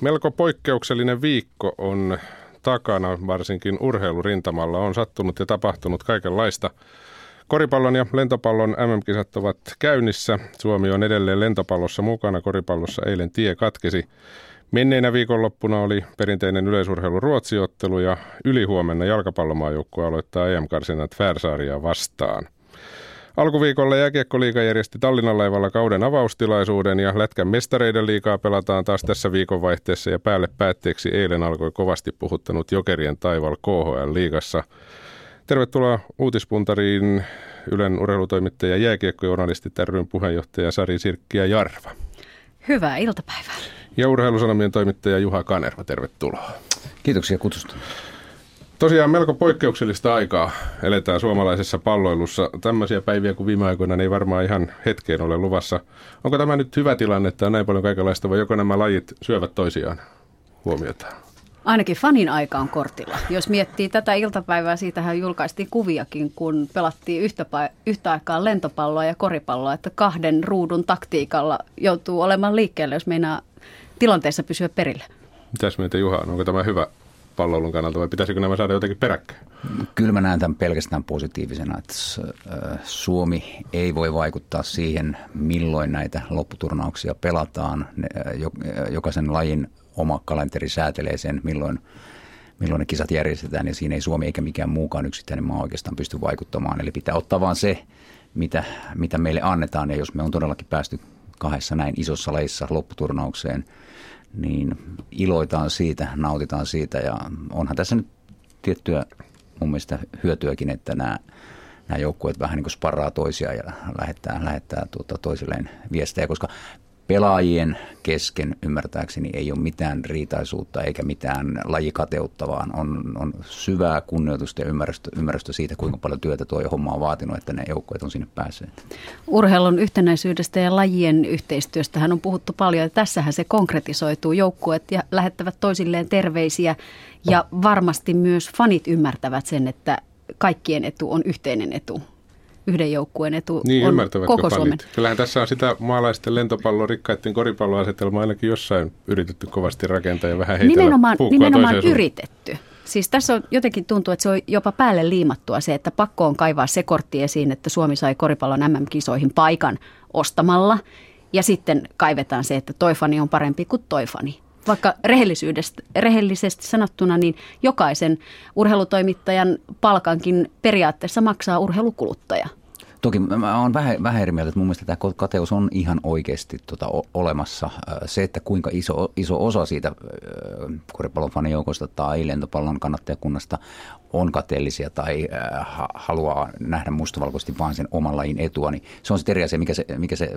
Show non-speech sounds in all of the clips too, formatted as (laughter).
Melko poikkeuksellinen viikko on takana, varsinkin urheilurintamalla on sattunut ja tapahtunut kaikenlaista. Koripallon ja lentopallon MM-kisat ovat käynnissä. Suomi on edelleen lentopallossa mukana. Koripallossa eilen tie katkesi. Menneenä viikonloppuna oli perinteinen yleisurheilu Ruotsiottelu ja ylihuomenna jalkapallomaajoukkue aloittaa EM-karsinat Färsaaria vastaan. Alkuviikolla jääkiekkoliiga järjesti Tallinnan laivalla kauden avaustilaisuuden ja Lätkän mestareiden liigaa pelataan taas tässä viikonvaihteessa ja päälle päätteeksi eilen alkoi kovasti puhuttanut Jokerien taival KHL-liigassa. Tervetuloa uutispuntariin Ylen urheilutoimittaja jääkiekkojournalisti ryn puheenjohtaja Sari Sirkki ja Jarva. Hyvää iltapäivää. Ja urheilusanomien toimittaja Juha Kanerva, tervetuloa. Kiitoksia kutsusta. Tosiaan melko poikkeuksellista aikaa eletään suomalaisessa palloilussa. Tämmöisiä päiviä kuin viime aikoina ei varmaan ihan hetkeen ole luvassa. Onko tämä nyt hyvä tilanne, että on näin paljon kaikenlaista vai joko nämä lajit syövät toisiaan huomiota? Ainakin fanin aika on kortilla. Jos miettii tätä iltapäivää, siitähän julkaistiin kuviakin, kun pelattiin yhtä, yhtä aikaa lentopalloa ja koripalloa, että kahden ruudun taktiikalla joutuu olemaan liikkeelle, jos meinaa tilanteessa pysyä perillä. Mitäs mieltä Juha, onko tämä hyvä palloilun kannalta vai pitäisikö nämä saada jotenkin peräkkäin? Kyllä mä näen tämän pelkästään positiivisena, että Suomi ei voi vaikuttaa siihen, milloin näitä lopputurnauksia pelataan. Jokaisen lajin oma kalenteri säätelee sen, milloin, milloin ne kisat järjestetään ja siinä ei Suomi eikä mikään muukaan yksittäinen maa oikeastaan pysty vaikuttamaan. Eli pitää ottaa vaan se, mitä, mitä meille annetaan ja jos me on todellakin päästy kahdessa näin isossa lajissa lopputurnaukseen – niin iloitaan siitä, nautitaan siitä ja onhan tässä nyt tiettyä mun mielestä hyötyäkin, että nämä, nämä joukkueet vähän niin kuin sparraa toisiaan ja lähettää, lähettää tuota toisilleen viestejä, koska pelaajien kesken ymmärtääkseni ei ole mitään riitaisuutta eikä mitään lajikateutta, vaan on, on syvää kunnioitusta ja ymmärrystä, ymmärrystä siitä, kuinka paljon työtä tuo homma on vaatinut, että ne joukkueet on sinne päässeet. Urheilun yhtenäisyydestä ja lajien yhteistyöstä on puhuttu paljon ja tässähän se konkretisoituu. Joukkueet ja lähettävät toisilleen terveisiä ja varmasti myös fanit ymmärtävät sen, että kaikkien etu on yhteinen etu yhden joukkueen etu niin, on koko fanit? Suomen. Kyllähän tässä on sitä maalaisten lentopallon rikkaiden koripalloasetelmaa ainakin jossain yritetty kovasti rakentaa ja vähän heitellä Nimenomaan, nimenomaan yritetty. Siis tässä on jotenkin tuntuu, että se on jopa päälle liimattua se, että pakko on kaivaa se kortti esiin, että Suomi sai koripallon MM-kisoihin paikan ostamalla. Ja sitten kaivetaan se, että toi fani on parempi kuin toi vaikka rehellisesti sanottuna, niin jokaisen urheilutoimittajan palkankin periaatteessa maksaa urheilukuluttaja. Toki mä oon vähän, vähän eri mieltä, että mun mielestä tämä kateus on ihan oikeasti tota, olemassa. Se, että kuinka iso, iso osa siitä koripallon fanijoukosta tai lentopallon kannattajakunnasta on kateellisia tai haluaa nähdä mustavalkoisesti vain sen oman lajin etua, niin se on sitten eri asia, mikä se, mikä se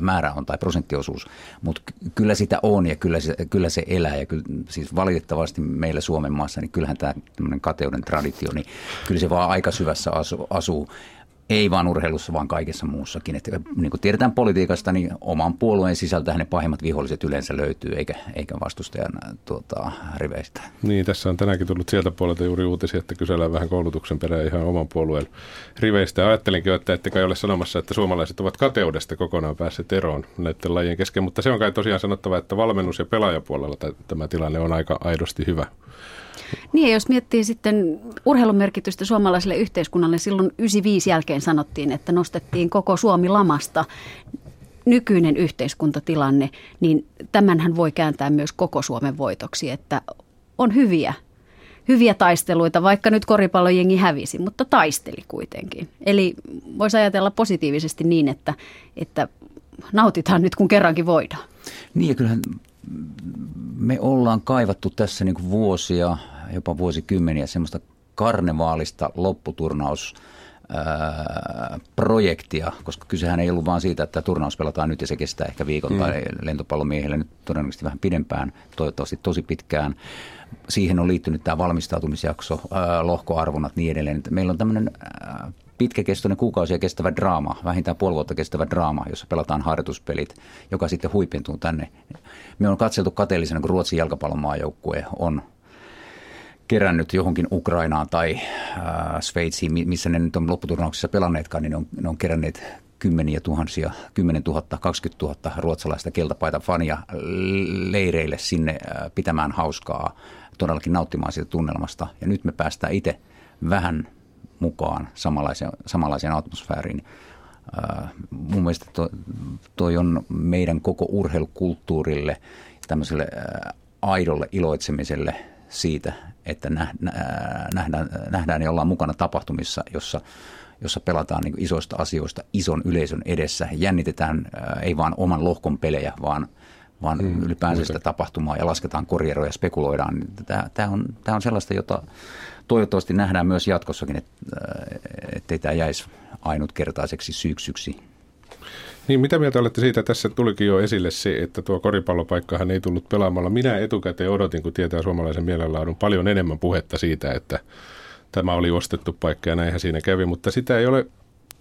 määrä on tai prosenttiosuus. Mutta kyllä sitä on ja kyllä se, kyllä se elää ja kyllä, siis valitettavasti meillä Suomen maassa, niin kyllähän tämä kateuden traditio, niin kyllä se vaan aika syvässä asu, asuu. Ei vaan urheilussa, vaan kaikessa muussakin. Että niin kuin tiedetään politiikasta, niin oman puolueen sisältä ne pahimmat viholliset yleensä löytyy, eikä, eikä vastustajan tuota, riveistä. Niin, tässä on tänäänkin tullut sieltä puolelta juuri uutisia, että kysellään vähän koulutuksen perään ihan oman puolueen riveistä. Ajattelinkin, että ettekä ole sanomassa, että suomalaiset ovat kateudesta kokonaan päässeet eroon näiden lajien kesken, mutta se on kai tosiaan sanottava, että valmennus- ja pelaajapuolella tämä tilanne on aika aidosti hyvä. Niin, jos miettii sitten urheilun merkitystä suomalaiselle yhteiskunnalle, silloin 95 jälkeen sanottiin, että nostettiin koko Suomi lamasta nykyinen yhteiskuntatilanne, niin tämänhän voi kääntää myös koko Suomen voitoksi, että on hyviä, hyviä taisteluita, vaikka nyt koripallojengi hävisi, mutta taisteli kuitenkin. Eli voisi ajatella positiivisesti niin, että, että nautitaan nyt kun kerrankin voidaan. Niin ja kyllähän me ollaan kaivattu tässä niin kuin vuosia, jopa vuosikymmeniä semmoista karnevaalista lopputurnaus projektia, koska kysehän ei ollut vain siitä, että turnaus pelataan nyt ja se kestää ehkä viikon mm. tai lentopallomiehille nyt todennäköisesti vähän pidempään, toivottavasti tosi pitkään. Siihen on liittynyt tämä valmistautumisjakso, lohkoarvonat niin edelleen. Meillä on tämmöinen pitkäkestoinen kuukausia kestävä draama, vähintään puoli vuotta kestävä draama, jossa pelataan harjoituspelit, joka sitten huipentuu tänne. Me on katseltu kateellisena, kun Ruotsin jalkapallomaajoukkue on kerännyt johonkin Ukrainaan tai äh, Sveitsiin, missä ne nyt on lopputurnauksessa pelanneetkaan, niin ne on, ne on keränneet kymmeniä tuhansia, 10 000, 20 000 ruotsalaista keltapaita fania leireille sinne pitämään hauskaa, todellakin nauttimaan siitä tunnelmasta. Ja nyt me päästään itse vähän mukaan samanlaiseen, samanlaiseen atmosfääriin. mun mielestä to, toi on meidän koko urheilukulttuurille, tämmöiselle aidolle iloitsemiselle siitä, että nähdään, nähdään ja ollaan mukana tapahtumissa, jossa jossa pelataan niin isoista asioista ison yleisön edessä. Jännitetään ei vain oman lohkon pelejä, vaan, vaan mm, ylipäänsä sitä tapahtumaa ja lasketaan korjeroja ja spekuloidaan. Tämä, tämä, on, tämä on sellaista, jota toivottavasti nähdään myös jatkossakin, että, ettei tämä jäisi ainutkertaiseksi syksyksi. Niin, mitä mieltä olette siitä? Tässä tulikin jo esille se, että tuo koripallopaikkahan ei tullut pelaamalla. Minä etukäteen odotin, kun tietää suomalaisen mielenlaadun, paljon enemmän puhetta siitä, että tämä oli ostettu paikka ja näinhän siinä kävi, mutta sitä ei ole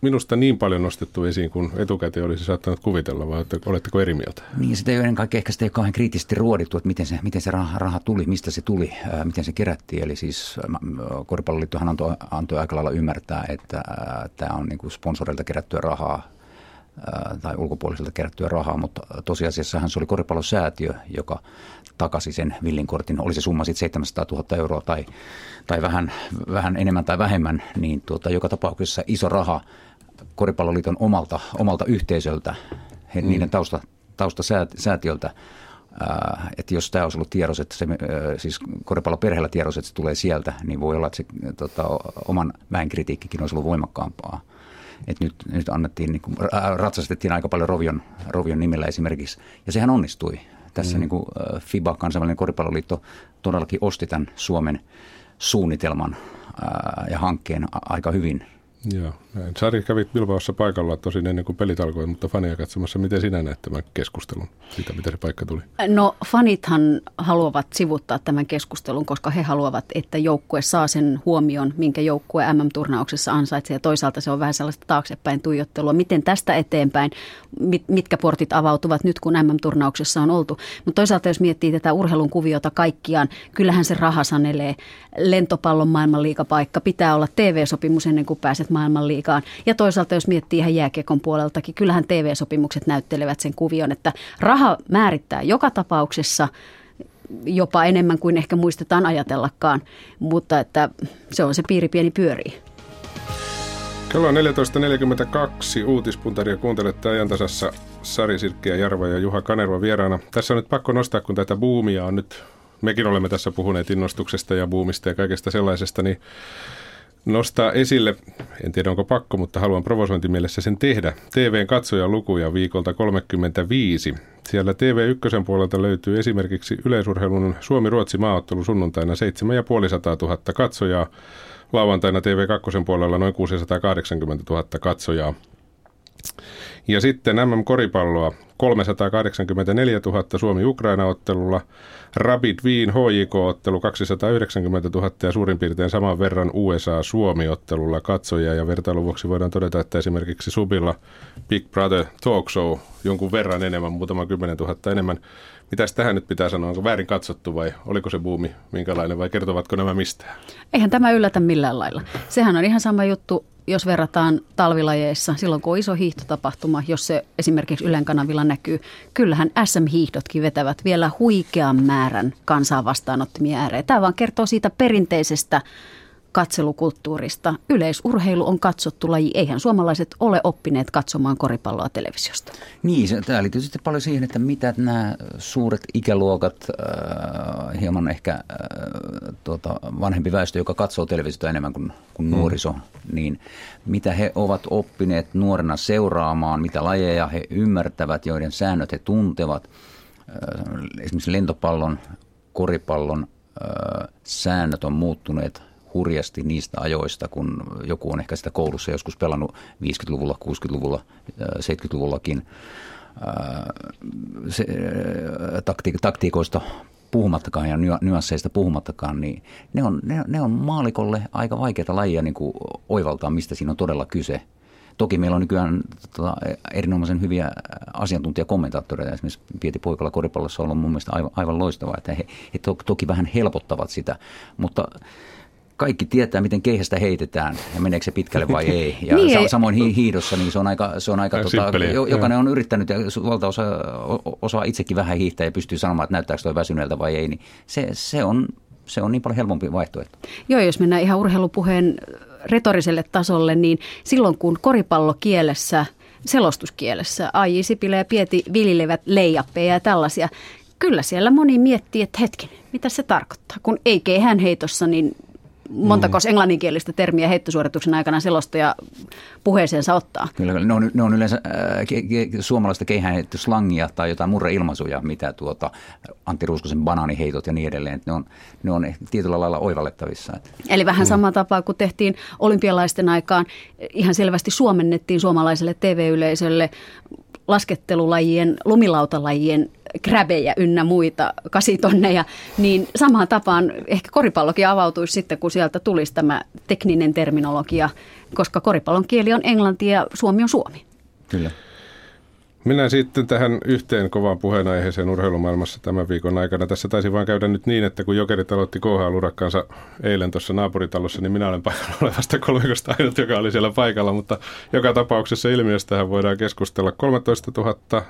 minusta niin paljon nostettu esiin kuin etukäteen olisi saattanut kuvitella, vai oletteko eri mieltä? Niin, sitä ei ole ennen kaikkea ehkä sitä ei kauhean kriittisesti ruodittu, että miten se, miten se raha, raha tuli, mistä se tuli, ää, miten se kerättiin. Eli siis Koripalloliittohan antoi, antoi aika lailla ymmärtää, että tämä on niin sponsoreilta kerättyä rahaa tai ulkopuoliselta kerättyä rahaa, mutta tosiasiassahan se oli koripallosäätiö, joka takasi sen villinkortin. Oli se summa sitten 700 000 euroa tai, tai vähän, vähän enemmän tai vähemmän, niin tuota, joka tapauksessa iso raha Koripalloliiton omalta, omalta yhteisöltä, he, mm. niiden tausta, taustasäätiöltä, että jos tämä olisi ollut tiedos, että se, siis koripalloperheellä tiedos, että se tulee sieltä, niin voi olla, että se tota, oman väen kritiikkikin olisi ollut voimakkaampaa. Et nyt, nyt annettiin, niin kuin, ratsastettiin aika paljon Rovion, Rovion nimellä esimerkiksi, ja sehän onnistui. Tässä mm. niin kuin FIBA, kansainvälinen koripalloliitto, todellakin osti tämän Suomen suunnitelman ja hankkeen aika hyvin – Joo, näin. Sari kävit Bilbaossa paikalla tosin ennen kuin pelit alkoi, mutta fania katsomassa. Miten sinä näet tämän keskustelun siitä, miten se paikka tuli? No fanithan haluavat sivuttaa tämän keskustelun, koska he haluavat, että joukkue saa sen huomion, minkä joukkue MM-turnauksessa ansaitsee. Ja toisaalta se on vähän sellaista taaksepäin tuijottelua. Miten tästä eteenpäin, mit, mitkä portit avautuvat nyt, kun MM-turnauksessa on oltu. Mutta toisaalta jos miettii tätä urheilun kuviota kaikkiaan, kyllähän se raha sanelee. Lentopallon maailmanliikapaikka pitää olla TV-sopimus ennen kuin pääset maailmanliigaan. Ja toisaalta jos miettii ihan jääkiekon puoleltakin, kyllähän TV-sopimukset näyttelevät sen kuvion, että raha määrittää joka tapauksessa jopa enemmän kuin ehkä muistetaan ajatellakaan, mutta että se on se piiri pieni pyörii. Kello on 14.42. Uutispuntaria kuuntelette ajantasassa Sari Sirkki ja Jarva ja Juha Kanerva vieraana. Tässä on nyt pakko nostaa, kun tätä buumia on nyt, mekin olemme tässä puhuneet innostuksesta ja buumista ja kaikesta sellaisesta, niin nostaa esille, en tiedä onko pakko, mutta haluan provosointimielessä sen tehdä, TVn katsojan lukuja viikolta 35. Siellä TV1 puolelta löytyy esimerkiksi yleisurheilun Suomi-Ruotsi maaottelu sunnuntaina 7500 000 katsojaa, lauantaina TV2 puolella noin 680 000 katsojaa. Ja sitten MM-koripalloa 384 000 Suomi-Ukraina-ottelulla, Rabid Wien HJK-ottelu 290 000 ja suurin piirtein saman verran USA-Suomi-ottelulla katsojia. Ja vertailun vuoksi voidaan todeta, että esimerkiksi Subilla Big Brother Talk Show jonkun verran enemmän, muutama kymmenen tuhatta enemmän. Mitäs tähän nyt pitää sanoa? Onko väärin katsottu vai oliko se buumi minkälainen vai kertovatko nämä mistään? Eihän tämä yllätä millään lailla. Sehän on ihan sama juttu jos verrataan talvilajeissa, silloin kun on iso hiihtotapahtuma, jos se esimerkiksi Ylen kanavilla näkyy, kyllähän SM-hiihdotkin vetävät vielä huikean määrän kansaa vastaanottimia ääreen. Tämä vaan kertoo siitä perinteisestä katselukulttuurista. Yleisurheilu on katsottu laji. Eihän suomalaiset ole oppineet katsomaan koripalloa televisiosta. Niin, se, tämä liittyy sitten paljon siihen, että mitä nämä suuret ikäluokat, äh, hieman ehkä äh, tuota, vanhempi väestö, joka katsoo televisiota enemmän kuin, kuin mm. nuoriso, niin mitä he ovat oppineet nuorena seuraamaan, mitä lajeja he ymmärtävät, joiden säännöt he tuntevat. Äh, esimerkiksi lentopallon, koripallon äh, säännöt on muuttuneet hurjasti niistä ajoista, kun joku on ehkä sitä koulussa joskus pelannut 50-luvulla, 60-luvulla, 70-luvullakin. Se, takti- taktiikoista puhumattakaan ja nyansseista puhumattakaan, niin ne on, ne, ne on maalikolle aika vaikeita lajia niin kuin oivaltaa, mistä siinä on todella kyse. Toki meillä on nykyään tota, erinomaisen hyviä asiantuntijakommentaattoreita. Esimerkiksi Pieti Poikala koripallossa on ollut mun mielestä aivan, aivan loistavaa, että he, he to, toki vähän helpottavat sitä, mutta kaikki tietää, miten keihästä heitetään ja meneekö se pitkälle vai ei. Ja niin sa- samoin hi- hiidossa, niin se on aika, se on aika tota, jokainen on yrittänyt ja valtaosa osaa itsekin vähän hiihtää ja pystyy sanomaan, että näyttääkö toi väsyneeltä vai ei, niin se, se, on, se on niin paljon helpompi vaihtoehto. Joo, jos mennään ihan urheilupuheen retoriselle tasolle, niin silloin kun koripallokielessä, selostuskielessä A.J. Sipilä ja Pieti viljelevät leijappeja ja tällaisia, kyllä siellä moni miettii, että hetken, mitä se tarkoittaa. Kun ei kehän heitossa, niin montako mm. englanninkielistä termiä heittosuorituksen aikana selostaja puheeseensa ottaa? Kyllä, ne on, ne on yleensä äh, ke, ke, suomalaista slangia tai jotain murreilmaisuja, mitä tuota, Antti Ruuskosen banaaniheitot ja niin edelleen. Ne on, ne on tietyllä lailla oivallettavissa. Eli vähän mm. sama tapaa kuin tehtiin olympialaisten aikaan. Ihan selvästi suomennettiin suomalaiselle TV-yleisölle laskettelulajien, lumilautalajien kräbejä ynnä muita, kasitonneja, niin samaan tapaan ehkä koripallokin avautuisi sitten, kun sieltä tulisi tämä tekninen terminologia, koska koripallon kieli on englanti ja suomi on suomi. Kyllä. Mennään sitten tähän yhteen kovaan puheenaiheeseen urheilumaailmassa tämän viikon aikana. Tässä taisi vain käydä nyt niin, että kun Jokerit aloitti KHL-urakkaansa eilen tuossa naapuritalossa, niin minä olen paikalla olevasta kolmikosta ainut, joka oli siellä paikalla, mutta joka tapauksessa ilmiöstähän voidaan keskustella. 13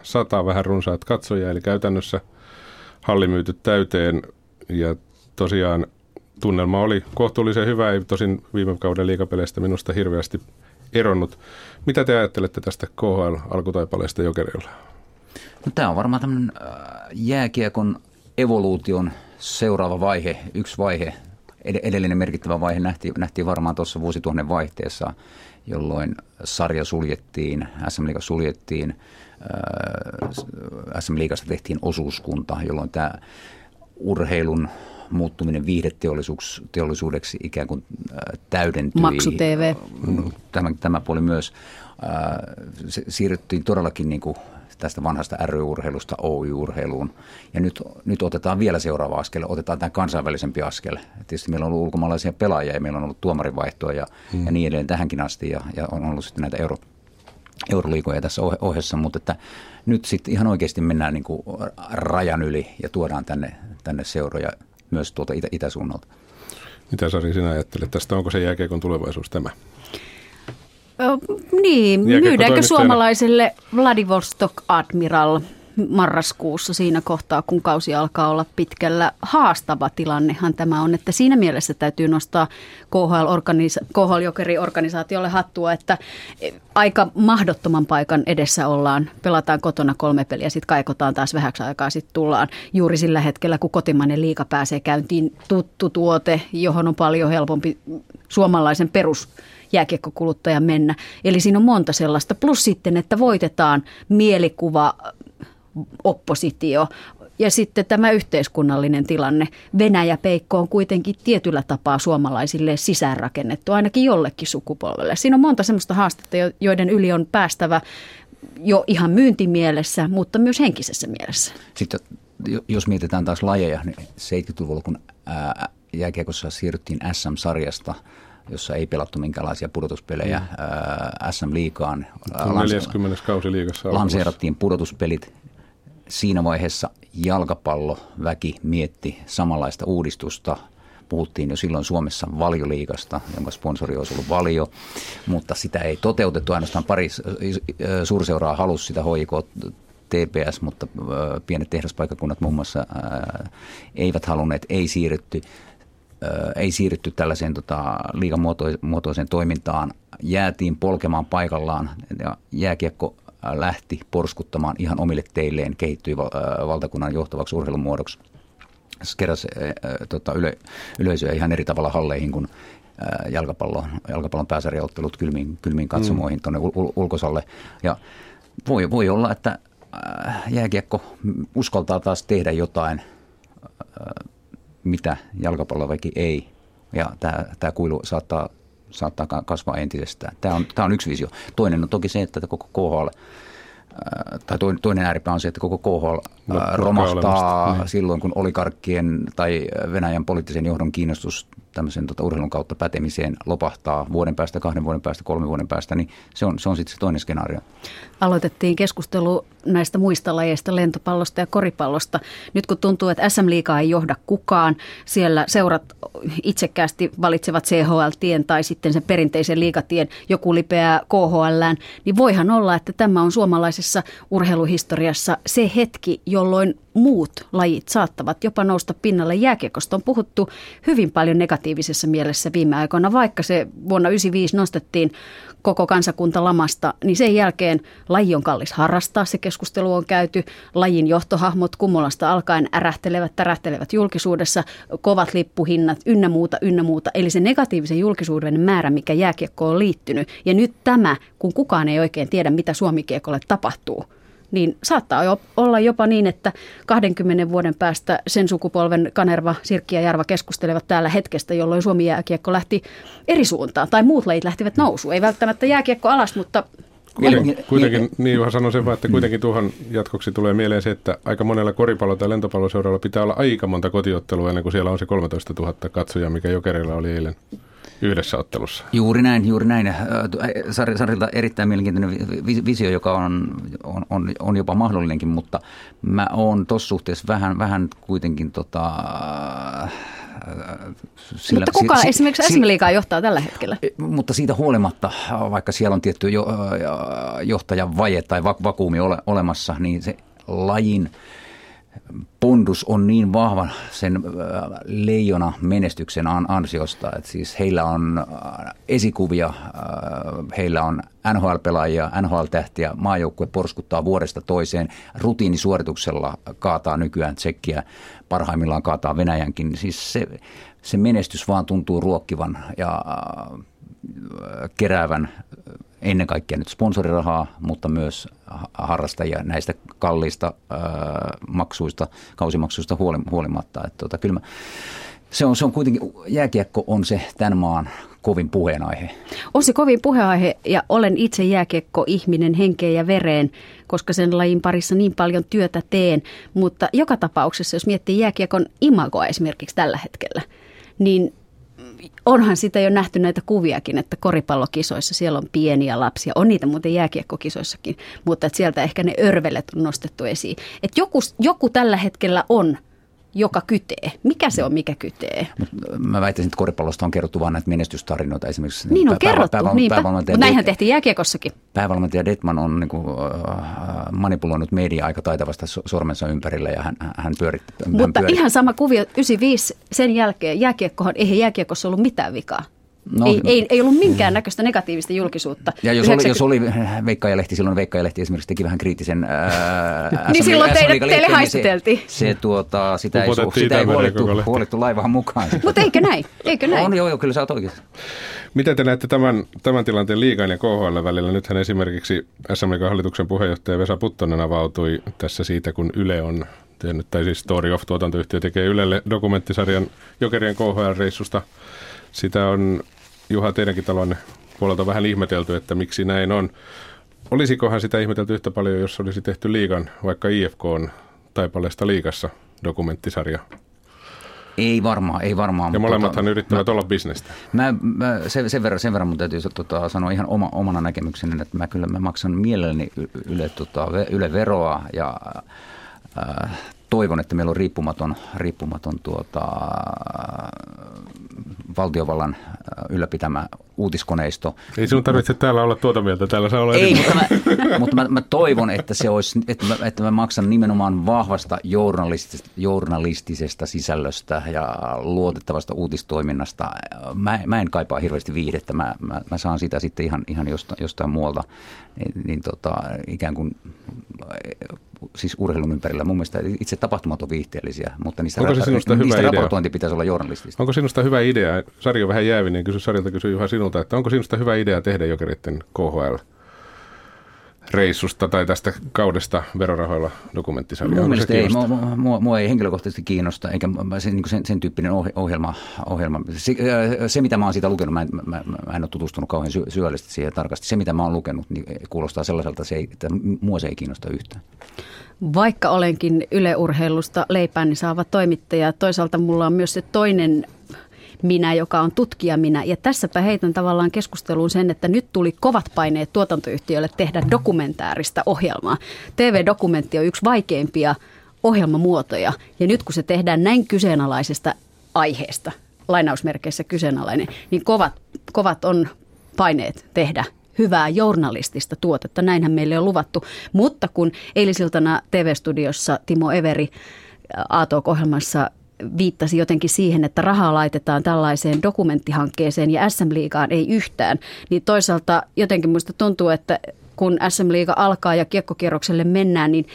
100 vähän runsaat katsojia, eli käytännössä halli myyty täyteen ja tosiaan tunnelma oli kohtuullisen hyvä, ei tosin viime kauden liikapeleistä minusta hirveästi eronnut. Mitä te ajattelette tästä KHL-alkutaipaleesta Jokerilla? No, tämä on varmaan tämmöinen äh, jääkiekon evoluution seuraava vaihe, yksi vaihe. Edellinen merkittävä vaihe nähtiin, nähtiin varmaan tuossa vuosituhannen vaihteessa, jolloin sarja suljettiin, SM Liiga suljettiin, äh, SM Liigasta tehtiin osuuskunta, jolloin tämä urheilun muuttuminen viihdeteollisuudeksi ikään kuin äh, täydentyi. Maksu-TV. Tämä, tämä puoli myös. Äh, se siirryttiin todellakin niin kuin tästä vanhasta ry-urheilusta OY-urheiluun. Ja nyt, nyt otetaan vielä seuraava askel, otetaan tämä kansainvälisempi askel. Tietysti meillä on ollut ulkomaalaisia pelaajia ja meillä on ollut tuomarivaihtoa ja, hmm. ja niin edelleen tähänkin asti. Ja, ja on ollut sitten näitä euro, euroliikoja tässä ohessa, mutta että nyt sitten ihan oikeasti mennään niin kuin rajan yli ja tuodaan tänne, tänne seuroja myös tuolta itä, itäsuunnalta. Mitä Sari sinä ajattelet tästä? Onko se jääkiekon tulevaisuus tämä? Ö, niin, myydäänkö suomalaiselle Vladivostok Admiral marraskuussa siinä kohtaa, kun kausi alkaa olla pitkällä. Haastava tilannehan tämä on, että siinä mielessä täytyy nostaa KHL-organisa- KHL-jokeri-organisaatiolle hattua, että aika mahdottoman paikan edessä ollaan. Pelataan kotona kolme peliä, sitten kaikotaan taas vähäksi aikaa, sitten tullaan juuri sillä hetkellä, kun kotimainen liika pääsee käyntiin. Tuttu tuote, johon on paljon helpompi suomalaisen perus jääkiekkokuluttajan mennä. Eli siinä on monta sellaista. Plus sitten, että voitetaan mielikuva oppositio. Ja sitten tämä yhteiskunnallinen tilanne. Venäjä-peikko on kuitenkin tietyllä tapaa suomalaisille sisäänrakennettu, ainakin jollekin sukupolvelle. Siinä on monta sellaista haastetta, joiden yli on päästävä jo ihan myyntimielessä, mutta myös henkisessä mielessä. Sitten jos mietitään taas lajeja, niin 70-luvulla kun jääkiekossa siirryttiin SM-sarjasta – jossa ei pelattu minkälaisia pudotuspelejä mm. SM-liikaan. 40. kausi liigassa. Lanseerattiin pudotuspelit siinä vaiheessa jalkapalloväki mietti samanlaista uudistusta. Puhuttiin jo silloin Suomessa valioliigasta, jonka sponsori olisi ollut valio, mutta sitä ei toteutettu. Ainoastaan pari suurseuraa halusi sitä HIK TPS, mutta pienet tehdaspaikkakunnat muun muassa eivät halunneet, ei siirrytty ei siirrytty tällaiseen tota, liigamuotoiseen toimintaan. Jäätiin polkemaan paikallaan ja jääkiekko lähti porskuttamaan ihan omille teilleen, kehittyi valtakunnan johtavaksi urheilumuodoksi. Se keräsi tota, yle, yleisöä ihan eri tavalla halleihin kuin jalkapallon, jalkapallon pääsarjaottelut kylmiin, kylmiin katsomoihin mm. tuonne ul, ulkosalle. Ja voi, voi olla, että jääkiekko uskaltaa taas tehdä jotain, mitä jalkapalloväki ei. Ja tämä, tämä kuilu saattaa saattaa kasvaa entisestään. Tämä on, tämä on yksi visio. Toinen on toki se, että koko KHL, tai toinen ääripää on se, että koko KHL romahtaa niin. silloin, kun olikarkkien tai Venäjän poliittisen johdon kiinnostus tämmöisen tota, urheilun kautta pätemiseen lopahtaa vuoden päästä, kahden vuoden päästä, kolmen vuoden päästä, niin se on, se on sitten se toinen skenaario. Aloitettiin keskustelu näistä muista lajeista, lentopallosta ja koripallosta. Nyt kun tuntuu, että SM-liigaa ei johda kukaan, siellä seurat itsekkäästi valitsevat CHL-tien tai sitten sen perinteisen liigatien, joku lipeää KHL, niin voihan olla, että tämä on suomalaisessa urheiluhistoriassa se hetki, jolloin muut lajit saattavat jopa nousta pinnalle. Jääkiekosta on puhuttu hyvin paljon negatiivisessa mielessä viime aikoina, vaikka se vuonna 1995 nostettiin koko kansakunta lamasta, niin sen jälkeen laji on kallis harrastaa, se keskustelu on käyty. Lajin johtohahmot Kumolasta alkaen ärähtelevät, tärähtelevät julkisuudessa, kovat lippuhinnat, ynnä muuta, ynnä muuta. Eli se negatiivisen julkisuuden määrä, mikä jääkiekkoon on liittynyt. Ja nyt tämä, kun kukaan ei oikein tiedä, mitä Suomikiekolle tapahtuu – niin saattaa jo olla jopa niin, että 20 vuoden päästä sen sukupolven Kanerva, Sirkki ja Jarva keskustelevat täällä hetkestä, jolloin Suomi jääkiekko lähti eri suuntaan, tai muut lajit lähtivät nousuun. Ei välttämättä jääkiekko alas, mutta Kuitenkin, kuitenkin niin vaan sanon sen vaan, että kuitenkin tuohon jatkoksi tulee mieleen se, että aika monella koripallo- tai lentopalloseuralla pitää olla aika monta kotiottelua ennen kuin siellä on se 13 000 katsojaa, mikä Jokerilla oli eilen yhdessä ottelussa. Juuri näin, juuri näin. Äh, Sarilta erittäin mielenkiintoinen visio, joka on, on, on, on jopa mahdollinenkin, mutta mä oon tuossa suhteessa vähän, vähän kuitenkin tota, äh, sillä, mutta kuka si, esimerkiksi si, SM-liigaa johtaa tällä hetkellä? Eh, mutta siitä huolimatta, vaikka siellä on tietty jo, äh, johtajan vaje tai vakuumi ole, olemassa, niin se lajin – pondus on niin vahva sen leijona menestyksen ansiosta, että siis heillä on esikuvia, heillä on NHL-pelaajia, NHL-tähtiä, maajoukkue porskuttaa vuodesta toiseen, rutiinisuorituksella kaataa nykyään tsekkiä, parhaimmillaan kaataa Venäjänkin. Siis se, se menestys vaan tuntuu ruokkivan ja keräävän ennen kaikkea nyt sponsorirahaa, mutta myös harrastajia näistä kalliista ää, maksuista, kausimaksuista huolimatta. Että tota, kyllä mä, se on, se on kuitenkin, jääkiekko on se tämän maan kovin puheenaihe. On se kovin puheenaihe ja olen itse jääkiekko-ihminen henkeen ja vereen, koska sen lajin parissa niin paljon työtä teen. Mutta joka tapauksessa, jos miettii jääkiekon imagoa esimerkiksi tällä hetkellä, niin onhan sitä jo nähty näitä kuviakin, että koripallokisoissa siellä on pieniä lapsia. On niitä muuten jääkiekkokisoissakin, mutta että sieltä ehkä ne örvelet on nostettu esiin. Että joku, joku tällä hetkellä on joka kytee. Mikä se on, mikä kytee? Mä väittäisin, että koripallosta on kerrottu vain näitä menestystarinoita esimerkiksi. Niin on kerrottu, päivä, niinpä. Mutta näinhän tehtiin jääkiekossakin. Päävalmentaja Detman on niin kuin, äh, manipuloinut media aika taitavasta sormensa ympärillä ja hän, hän pyöritti. Mutta hän ihan sama kuvio 95 sen jälkeen jääkiekkohan, eihän jääkiekossa ollut mitään vikaa. No, ei, ei, ei ollut minkään näköistä negatiivista julkisuutta. Ja jos 90... oli, jos oli Veikka-Lehti, silloin Veikka-Lehti esimerkiksi teki vähän kriittisen ää, (laughs) niin silloin teille, teille haistateltiin. Se, se tuota, sitä ei, su, sitä ei huolittu, huolittu laivaan mukaan. Mutta eikö näin? Eikö näin? On, joo, joo, kyllä sä oot oikeassa. Miten te näette tämän, tämän tilanteen liigan ja KHL välillä? Nythän esimerkiksi SMK hallituksen puheenjohtaja Vesa Puttonen avautui tässä siitä, kun Yle on tehnyt, tai siis Story of tuotantoyhtiö tekee Ylelle dokumenttisarjan Jokerien KHL-reissusta. Sitä on Juha, teidänkin talon puolelta vähän ihmetelty, että miksi näin on. Olisikohan sitä ihmetelty yhtä paljon, jos olisi tehty liigan, vaikka IFK on taipaleesta liigassa dokumenttisarja? Ei varmaan, ei varmaan. Ja molemmathan tota, yrittävät mä, olla bisnestä. Mä, mä sen, sen, verran, sen verran mun täytyy tota, sanoa ihan oma, omana näkemyksenä, että mä kyllä mä maksan mielelläni yle, tota, yle veroa ja äh, toivon, että meillä on riippumaton, riippumaton tuota, valtiovallan ylläpitämä uutiskoneisto. Ei sinun tarvitse täällä olla tuota mieltä, täällä saa olla Ei, mutta, mä, (laughs) mutta mä, mä, toivon, että se olisi, että mä, että mä maksan nimenomaan vahvasta journalistisesta, journalistisesta sisällöstä ja luotettavasta uutistoiminnasta. Mä, mä en kaipaa hirveästi viihdettä, mä, mä, mä saan sitä sitten ihan, ihan jostain, jostain muualta, niin, niin tota, ikään kuin siis urheilun ympärillä. Mun mielestä itse tapahtumat on viihteellisiä, mutta niistä, Onko se ra- niistä hyvä raportointi idea? pitäisi olla journalistista. Onko sinusta hyvä idea, Sari on vähän jäävinen, kysy Sarilta, kysy Juha sinulta, että onko sinusta hyvä idea tehdä jokeritten KHL? reissusta tai tästä kaudesta verorahoilla dokumenttisarjaa? Mun mielestä ei. Mua, mua, mua ei henkilökohtaisesti kiinnosta, eikä se, niin sen, sen tyyppinen ohjelma. ohjelma. Se, äh, se, mitä mä oon siitä lukenut, mä en, mä, mä en ole tutustunut kauhean sy- syöllisesti siihen tarkasti. Se, mitä mä oon lukenut, niin kuulostaa sellaiselta, se ei, että mua se ei kiinnosta yhtään. Vaikka olenkin yleurheilusta leipäni saava toimittaja, toisaalta mulla on myös se toinen minä, joka on tutkija minä. Ja tässäpä heitän tavallaan keskusteluun sen, että nyt tuli kovat paineet tuotantoyhtiöille tehdä dokumentaarista ohjelmaa. TV-dokumentti on yksi vaikeimpia ohjelmamuotoja. Ja nyt kun se tehdään näin kyseenalaisesta aiheesta, lainausmerkeissä kyseenalainen, niin kovat, kovat on paineet tehdä hyvää journalistista tuotetta. Näinhän meille on luvattu. Mutta kun eilisiltana TV-studiossa Timo Everi A-Talk-ohjelmassa viittasi jotenkin siihen, että rahaa laitetaan tällaiseen dokumenttihankkeeseen ja SM Liigaan ei yhtään, niin toisaalta jotenkin minusta tuntuu, että kun SM Liiga alkaa ja kiekkokierrokselle mennään, niin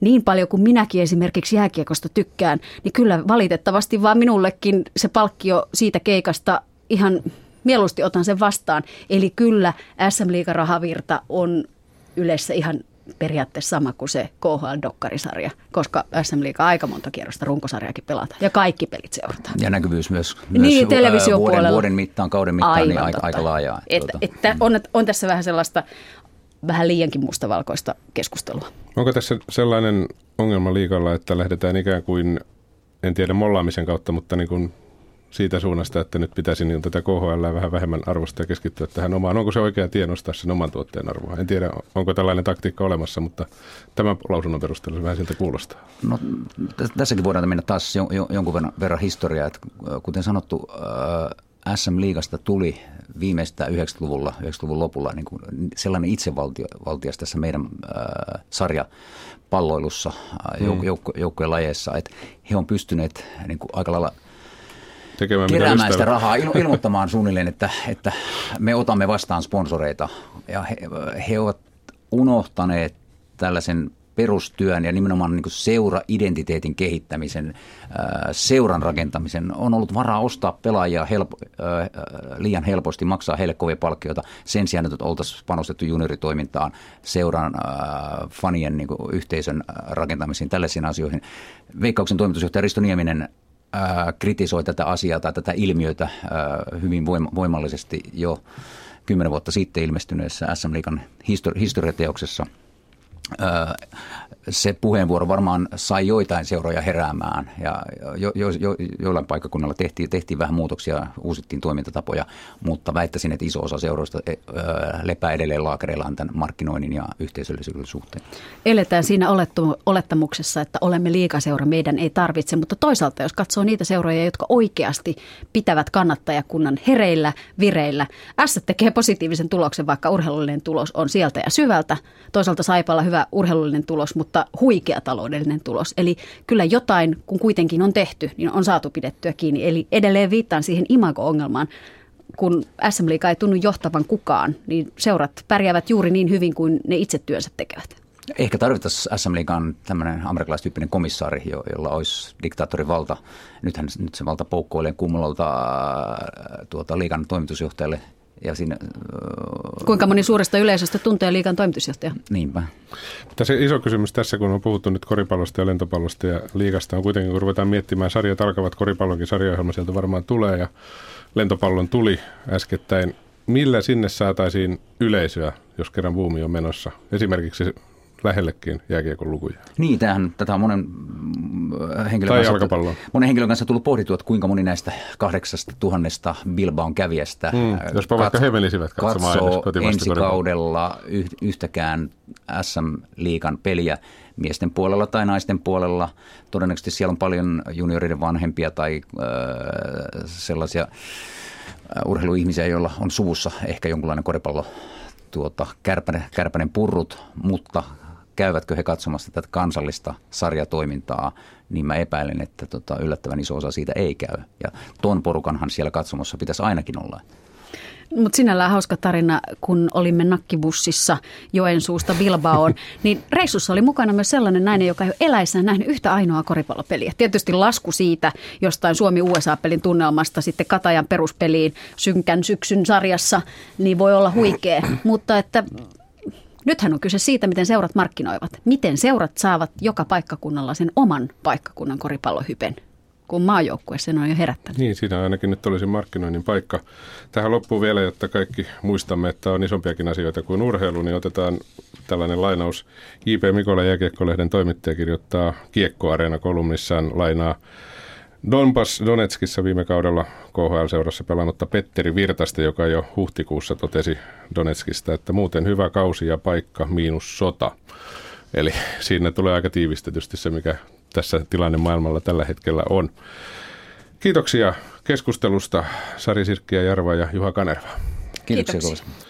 niin paljon kuin minäkin esimerkiksi jääkiekosta tykkään, niin kyllä valitettavasti vaan minullekin se palkkio siitä keikasta ihan mieluusti otan sen vastaan. Eli kyllä SM Liiga-rahavirta on yleensä ihan periaatteessa sama kuin se KHL-dokkarisarja, koska SM Liiga aika monta kierrosta runkosarjaakin pelataan ja kaikki pelit seurataan. Ja näkyvyys myös, myös niin, televisiopuolella. Vuoden, vuoden mittaan, kauden mittaan, Aivan niin aika, aika laajaa. Et, tuota. että on, on tässä vähän sellaista vähän liiankin mustavalkoista keskustelua. Onko tässä sellainen ongelma liikalla, että lähdetään ikään kuin, en tiedä mollaamisen kautta, mutta niin kuin siitä suunnasta, että nyt pitäisi niin tätä KHL vähän vähemmän arvostaa ja keskittyä tähän omaan. Onko se oikea tie nostaa sen oman tuotteen arvoa? En tiedä, onko tällainen taktiikka olemassa, mutta tämän lausunnon perusteella vähän siltä kuulostaa. No, tässäkin voidaan mennä taas jonkun verran historiaa. Että kuten sanottu, SM-liigasta tuli viimeistä 90-luvulla, 90-luvun lopulla niin kuin sellainen itsevaltias tässä meidän äh, sarjapalloilussa, äh, jouk- jouk- joukkojen lajeissa, että he on pystyneet niin kuin aika lailla – tekemään keräämään sitä rahaa, il- ilmoittamaan suunnilleen, että, että me otamme vastaan sponsoreita. Ja he, he ovat unohtaneet tällaisen perustyön ja nimenomaan niin seura-identiteetin kehittämisen, seuran rakentamisen. On ollut varaa ostaa pelaajia helpo, liian helposti, maksaa heille kovia palkkioita sen sijaan, että oltaisiin panostettu junioritoimintaan, seuran fanien niin yhteisön rakentamisiin, tällaisiin asioihin. Veikkauksen toimitusjohtaja Risto Nieminen kritisoi tätä asiaa tai tätä ilmiötä hyvin voimallisesti jo kymmenen vuotta sitten ilmestyneessä SM Liikan historiateoksessa – se puheenvuoro varmaan sai joitain seuroja heräämään ja jo, jo, jo, joillain paikkakunnalla tehtiin, tehtiin vähän muutoksia, uusittiin toimintatapoja, mutta väittäisin, että iso osa seuroista e, lepää edelleen laakereillaan tämän markkinoinnin ja yhteisöllisyyden suhteen. Eletään siinä olettamuksessa, että olemme liikaseura, meidän ei tarvitse, mutta toisaalta jos katsoo niitä seuroja, jotka oikeasti pitävät kannattajakunnan hereillä, vireillä, S tekee positiivisen tuloksen, vaikka urheilullinen tulos on sieltä ja syvältä. Toisaalta Saipalla hyvä urheilullinen tulos, mutta huikea taloudellinen tulos. Eli kyllä jotain, kun kuitenkin on tehty, niin on saatu pidettyä kiinni. Eli edelleen viittaan siihen imago-ongelmaan. Kun SM Liiga ei tunnu johtavan kukaan, niin seurat pärjäävät juuri niin hyvin kuin ne itse työnsä tekevät. Ehkä tarvittaisiin SM Liigan tämmöinen amerikkalaistyyppinen komissaari, jolla olisi diktaattorin valta. Nythän nyt se valta poukkoilee kummulalta tuota, liigan toimitusjohtajalle – ja siinä, Kuinka moni suuresta yleisöstä tuntee liikan toimitusjohtaja? Niinpä. Tässä iso kysymys tässä, kun on puhuttu nyt koripallosta ja lentopallosta ja liikasta, on kuitenkin, kun ruvetaan miettimään, sarjat alkavat, koripallonkin sarjaohjelma sieltä varmaan tulee ja lentopallon tuli äskettäin. Millä sinne saataisiin yleisöä, jos kerran buumi on menossa? Esimerkiksi lähellekin jääkiekon lukuja. Niin, tämähän, tätä on monen äh, henkilön, kanssa, monen henkilön kanssa tullut pohdittua, että kuinka moni näistä kahdeksasta tuhannesta Bilbaon kävijästä mm, äh, jospa vaikka he menisivät katsoo ensi kaudella yhtäkään SM-liigan peliä miesten puolella tai naisten puolella. Todennäköisesti siellä on paljon junioriden vanhempia tai äh, sellaisia äh, urheiluihmisiä, joilla on suvussa ehkä jonkunlainen koripallo tuota, kärpänen, kärpänen purrut, mutta käyvätkö he katsomassa tätä kansallista sarjatoimintaa, niin mä epäilen, että tota, yllättävän iso osa siitä ei käy. Ja ton porukanhan siellä katsomassa pitäisi ainakin olla. Mutta sinällään hauska tarina, kun olimme nakkibussissa Joensuusta Bilbaoon, (laughs) niin reissussa oli mukana myös sellainen nainen, joka ei ole eläissään nähnyt yhtä ainoa koripallopeliä. Tietysti lasku siitä jostain Suomi-USA-pelin tunnelmasta sitten Katajan peruspeliin synkän syksyn sarjassa, niin voi olla huikea. (clears throat) Mutta että Nythän on kyse siitä, miten seurat markkinoivat. Miten seurat saavat joka paikkakunnalla sen oman paikkakunnan koripallohypen kun maajoukkue sen on jo herättänyt. Niin, siinä ainakin nyt olisi markkinoinnin paikka. Tähän loppuu vielä, jotta kaikki muistamme, että on isompiakin asioita kuin urheilu, niin otetaan tällainen lainaus. J.P. Mikola Jääkiekkolehden toimittaja kirjoittaa Kiekkoareena kolumnissaan lainaa Donbass Donetskissa viime kaudella KHL-seurassa pelannutta Petteri Virtasta, joka jo huhtikuussa totesi Donetskista, että muuten hyvä kausi ja paikka miinus sota. Eli siinä tulee aika tiivistetysti se, mikä tässä tilanne maailmalla tällä hetkellä on. Kiitoksia keskustelusta Sari Sirkki ja Jarva ja Juha Kanerva. Kiitoksia. Kiitoksia.